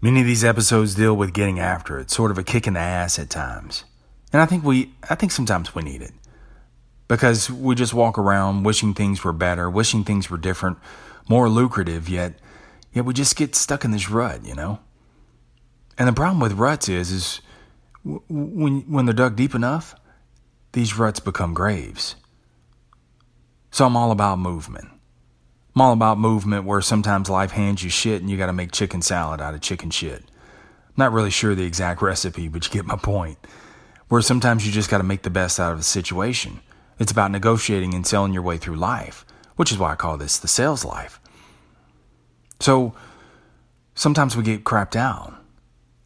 Many of these episodes deal with getting after it, sort of a kick in the ass at times. And I think we I think sometimes we need it. Because we just walk around wishing things were better, wishing things were different, more lucrative, yet yet we just get stuck in this rut, you know? And the problem with ruts is is when when they're dug deep enough, these ruts become graves. So I'm all about movement. I'm all about movement where sometimes life hands you shit and you got to make chicken salad out of chicken shit. I'm not really sure the exact recipe, but you get my point. Where sometimes you just got to make the best out of a situation. It's about negotiating and selling your way through life, which is why I call this the sales life. So sometimes we get crapped out.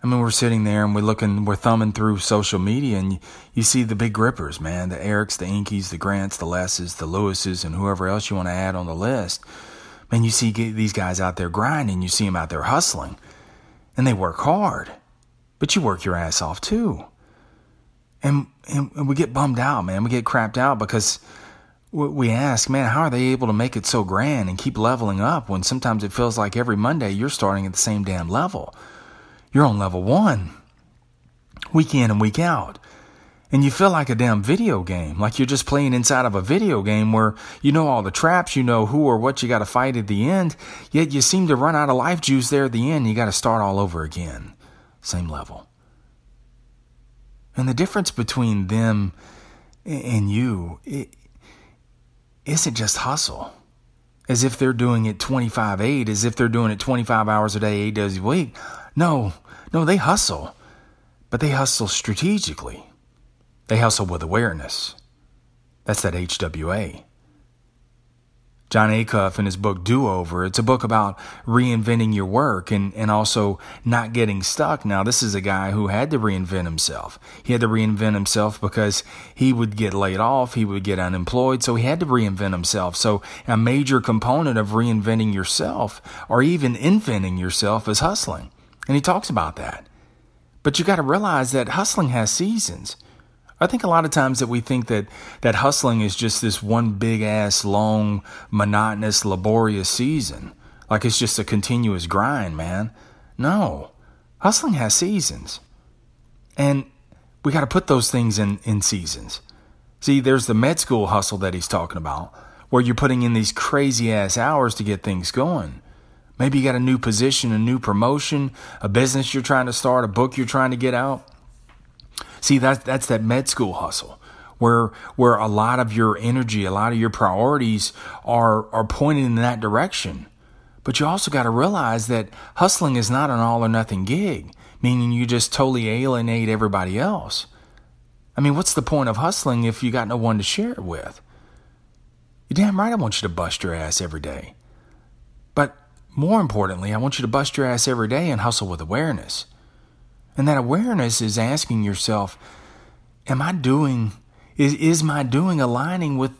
I mean, we're sitting there and we're looking, we're thumbing through social media, and you, you see the big grippers, man the Erics, the Inkies, the Grants, the Lesses, the Lewises, and whoever else you want to add on the list. Man, you see these guys out there grinding, you see them out there hustling, and they work hard, but you work your ass off too. And, and we get bummed out, man. We get crapped out because we ask, man, how are they able to make it so grand and keep leveling up when sometimes it feels like every Monday you're starting at the same damn level? You're on level one, week in and week out. And you feel like a damn video game, like you're just playing inside of a video game where you know all the traps, you know who or what you got to fight at the end, yet you seem to run out of life juice there at the end. You got to start all over again. Same level. And the difference between them and you it isn't just hustle. As if they're doing it 25 8, as if they're doing it 25 hours a day, eight days a week. No, no, they hustle, but they hustle strategically. They hustle with awareness. That's that HWA. Jon Acuff in his book Do Over, it's a book about reinventing your work and, and also not getting stuck. Now, this is a guy who had to reinvent himself. He had to reinvent himself because he would get laid off, he would get unemployed, so he had to reinvent himself. So, a major component of reinventing yourself or even inventing yourself is hustling. And he talks about that. But you got to realize that hustling has seasons. I think a lot of times that we think that that hustling is just this one big ass long monotonous laborious season. Like it's just a continuous grind, man. No. Hustling has seasons. And we got to put those things in in seasons. See, there's the med school hustle that he's talking about where you're putting in these crazy ass hours to get things going. Maybe you got a new position, a new promotion, a business you're trying to start, a book you're trying to get out. See, that's that's that med school hustle where where a lot of your energy, a lot of your priorities are are pointed in that direction. But you also got to realize that hustling is not an all or nothing gig, meaning you just totally alienate everybody else. I mean, what's the point of hustling if you got no one to share it with? You're damn right I want you to bust your ass every day. But more importantly, I want you to bust your ass every day and hustle with awareness. And that awareness is asking yourself, am I doing, is, is my doing aligning with,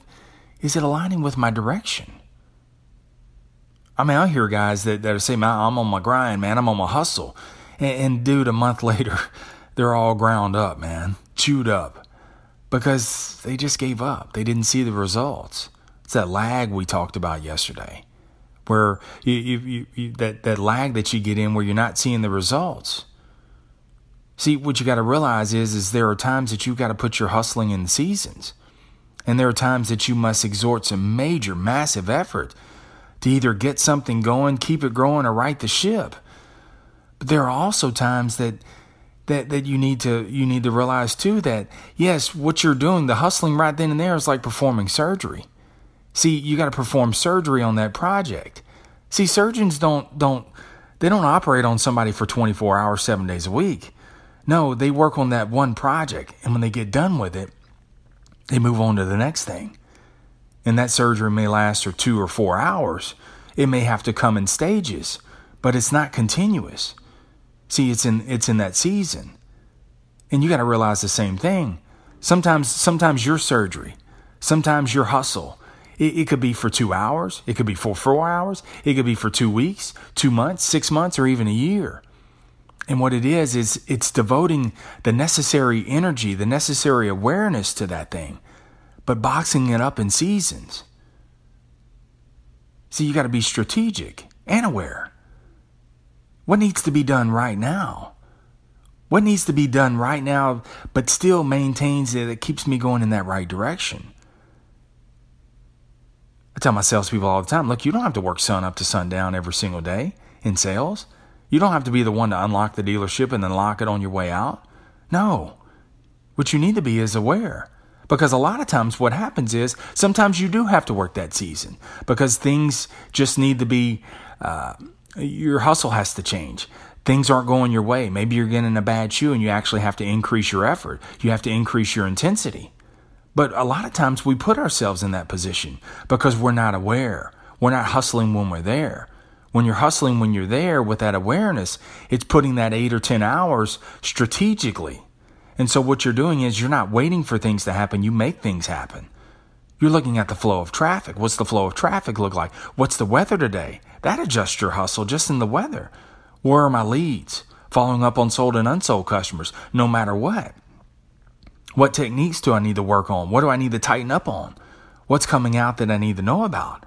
is it aligning with my direction? I mean, I hear guys that, that say, man, I'm on my grind, man, I'm on my hustle. And, and dude, a month later, they're all ground up, man, chewed up because they just gave up. They didn't see the results. It's that lag we talked about yesterday where you, you, you, that, that lag that you get in where you're not seeing the results. See, what you got to realize is, is there are times that you've got to put your hustling in seasons. And there are times that you must exhort some major, massive effort to either get something going, keep it growing, or right the ship. But there are also times that that that you need to you need to realize too that yes, what you're doing, the hustling right then and there is like performing surgery. See, you got to perform surgery on that project. See, surgeons don't don't they don't operate on somebody for 24 hours, 7 days a week. No, they work on that one project and when they get done with it, they move on to the next thing. And that surgery may last for 2 or 4 hours. It may have to come in stages, but it's not continuous. See, it's in it's in that season. And you got to realize the same thing. Sometimes sometimes your surgery, sometimes your hustle, it, it could be for two hours. It could be for four hours. It could be for two weeks, two months, six months, or even a year. And what it is, is it's devoting the necessary energy, the necessary awareness to that thing, but boxing it up in seasons. See, you got to be strategic and aware. What needs to be done right now? What needs to be done right now, but still maintains it, it keeps me going in that right direction? Tell my salespeople all the time look, you don't have to work sun up to sundown every single day in sales. You don't have to be the one to unlock the dealership and then lock it on your way out. No. What you need to be is aware. Because a lot of times what happens is sometimes you do have to work that season because things just need to be, uh, your hustle has to change. Things aren't going your way. Maybe you're getting a bad shoe and you actually have to increase your effort. You have to increase your intensity. But a lot of times we put ourselves in that position because we're not aware. We're not hustling when we're there. When you're hustling when you're there with that awareness, it's putting that eight or 10 hours strategically. And so what you're doing is you're not waiting for things to happen, you make things happen. You're looking at the flow of traffic. What's the flow of traffic look like? What's the weather today? That adjusts your hustle just in the weather. Where are my leads? Following up on sold and unsold customers, no matter what. What techniques do I need to work on? What do I need to tighten up on? What's coming out that I need to know about?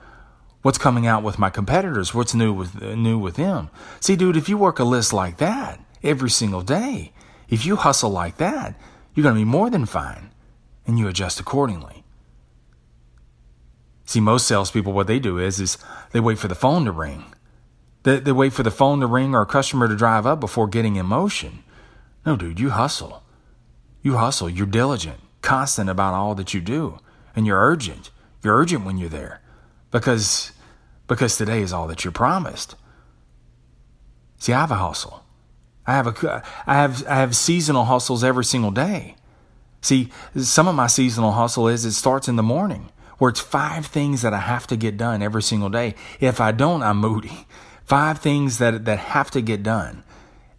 What's coming out with my competitors? What's new with new with them? See, dude, if you work a list like that every single day, if you hustle like that, you're going to be more than fine, and you adjust accordingly. See, most salespeople, what they do is is they wait for the phone to ring. They, they wait for the phone to ring or a customer to drive up before getting in motion. No, dude, you hustle. You hustle. You're diligent, constant about all that you do, and you're urgent. You're urgent when you're there, because because today is all that you're promised. See, I have a hustle. I have a I have I have seasonal hustles every single day. See, some of my seasonal hustle is it starts in the morning where it's five things that I have to get done every single day. If I don't, I'm moody. Five things that that have to get done.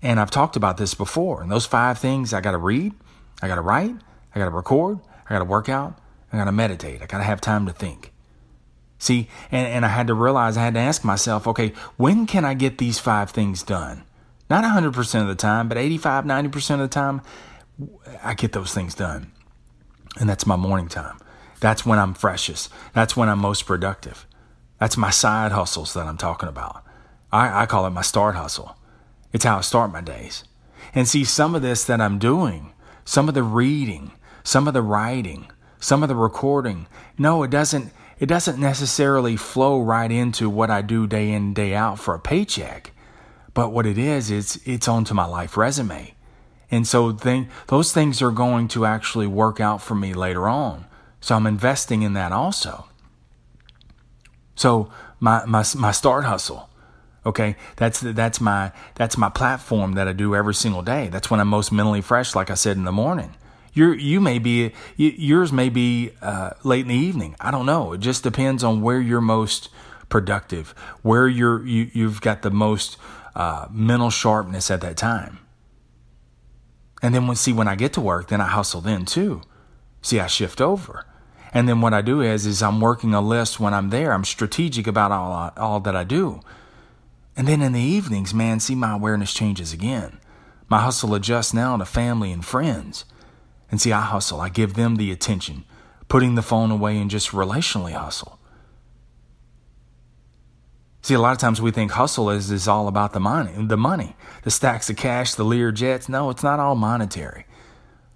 And I've talked about this before. And those five things I got to read, I got to write, I got to record, I got to work out, I got to meditate, I got to have time to think. See, and, and I had to realize I had to ask myself, okay, when can I get these five things done? Not 100% of the time, but 85, 90% of the time, I get those things done. And that's my morning time. That's when I'm freshest. That's when I'm most productive. That's my side hustles that I'm talking about. I, I call it my start hustle. It's how I start my days. And see, some of this that I'm doing some of the reading, some of the writing, some of the recording. No, it doesn't it doesn't necessarily flow right into what I do day in day out for a paycheck. But what it is, it's it's onto my life resume. And so those things are going to actually work out for me later on. So I'm investing in that also. So my my my start hustle. Okay, that's that's my that's my platform that I do every single day. That's when I'm most mentally fresh, like I said in the morning. Your you may be yours may be uh, late in the evening. I don't know. It just depends on where you're most productive, where you're you, you've got the most uh, mental sharpness at that time. And then when see when I get to work, then I hustle then too. See, I shift over. And then what I do is is I'm working a list when I'm there. I'm strategic about all all that I do. And then in the evenings, man, see, my awareness changes again. My hustle adjusts now to family and friends. And see, I hustle. I give them the attention, putting the phone away and just relationally hustle. See, a lot of times we think hustle is, is all about the money, the money, the stacks of cash, the Lear jets. No, it's not all monetary.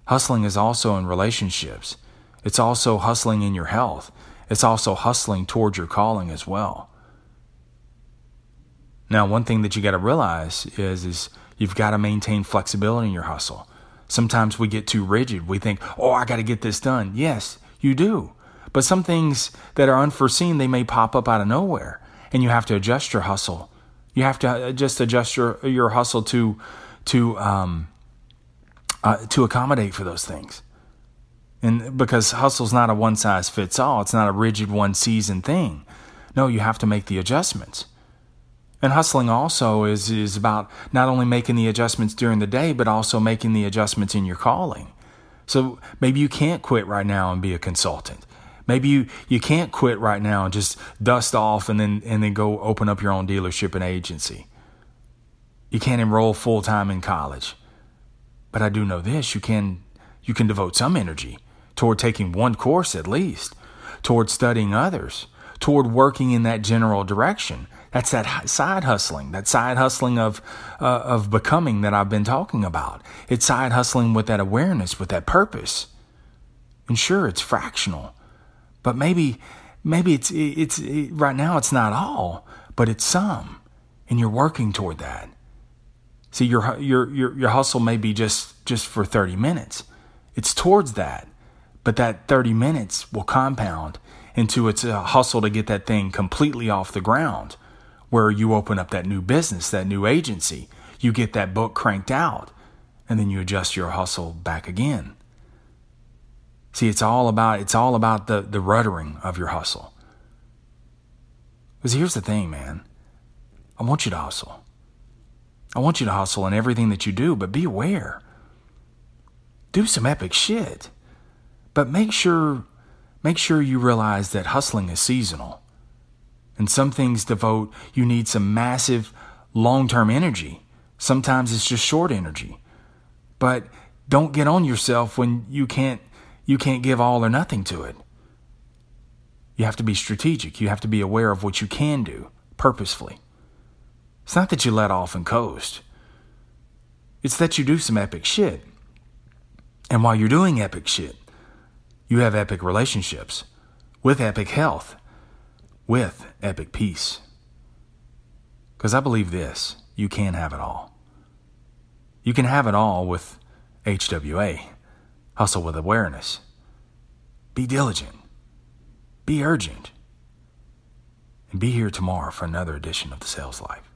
Hustling is also in relationships. It's also hustling in your health. It's also hustling towards your calling as well. Now, one thing that you got to realize is is you've got to maintain flexibility in your hustle. Sometimes we get too rigid. We think, "Oh, I got to get this done." Yes, you do. But some things that are unforeseen, they may pop up out of nowhere, and you have to adjust your hustle. You have to uh, just adjust your your hustle to to um, uh, to accommodate for those things. And because hustle's not a one size fits all, it's not a rigid one season thing. No, you have to make the adjustments. And hustling also is, is about not only making the adjustments during the day, but also making the adjustments in your calling. So maybe you can't quit right now and be a consultant. Maybe you, you can't quit right now and just dust off and then, and then go open up your own dealership and agency. You can't enroll full time in college. But I do know this you can, you can devote some energy toward taking one course at least, toward studying others, toward working in that general direction. That's that side hustling, that side hustling of uh, of becoming that I've been talking about. It's side hustling with that awareness, with that purpose. And sure, it's fractional, but maybe maybe it's it's it, right now it's not all, but it's some, and you're working toward that. See, your your your your hustle may be just just for 30 minutes. It's towards that, but that 30 minutes will compound into its hustle to get that thing completely off the ground where you open up that new business, that new agency, you get that book cranked out, and then you adjust your hustle back again. See, it's all about it's all about the the ruddering of your hustle. Because here's the thing, man. I want you to hustle. I want you to hustle in everything that you do, but be aware. Do some epic shit. But make sure make sure you realize that hustling is seasonal. And some things devote, you need some massive long term energy. Sometimes it's just short energy. But don't get on yourself when you can't you can't give all or nothing to it. You have to be strategic. You have to be aware of what you can do purposefully. It's not that you let off and coast. It's that you do some epic shit. And while you're doing epic shit, you have epic relationships with epic health with epic peace. Because I believe this you can have it all. You can have it all with HWA, Hustle with Awareness. Be diligent, be urgent, and be here tomorrow for another edition of The Sales Life.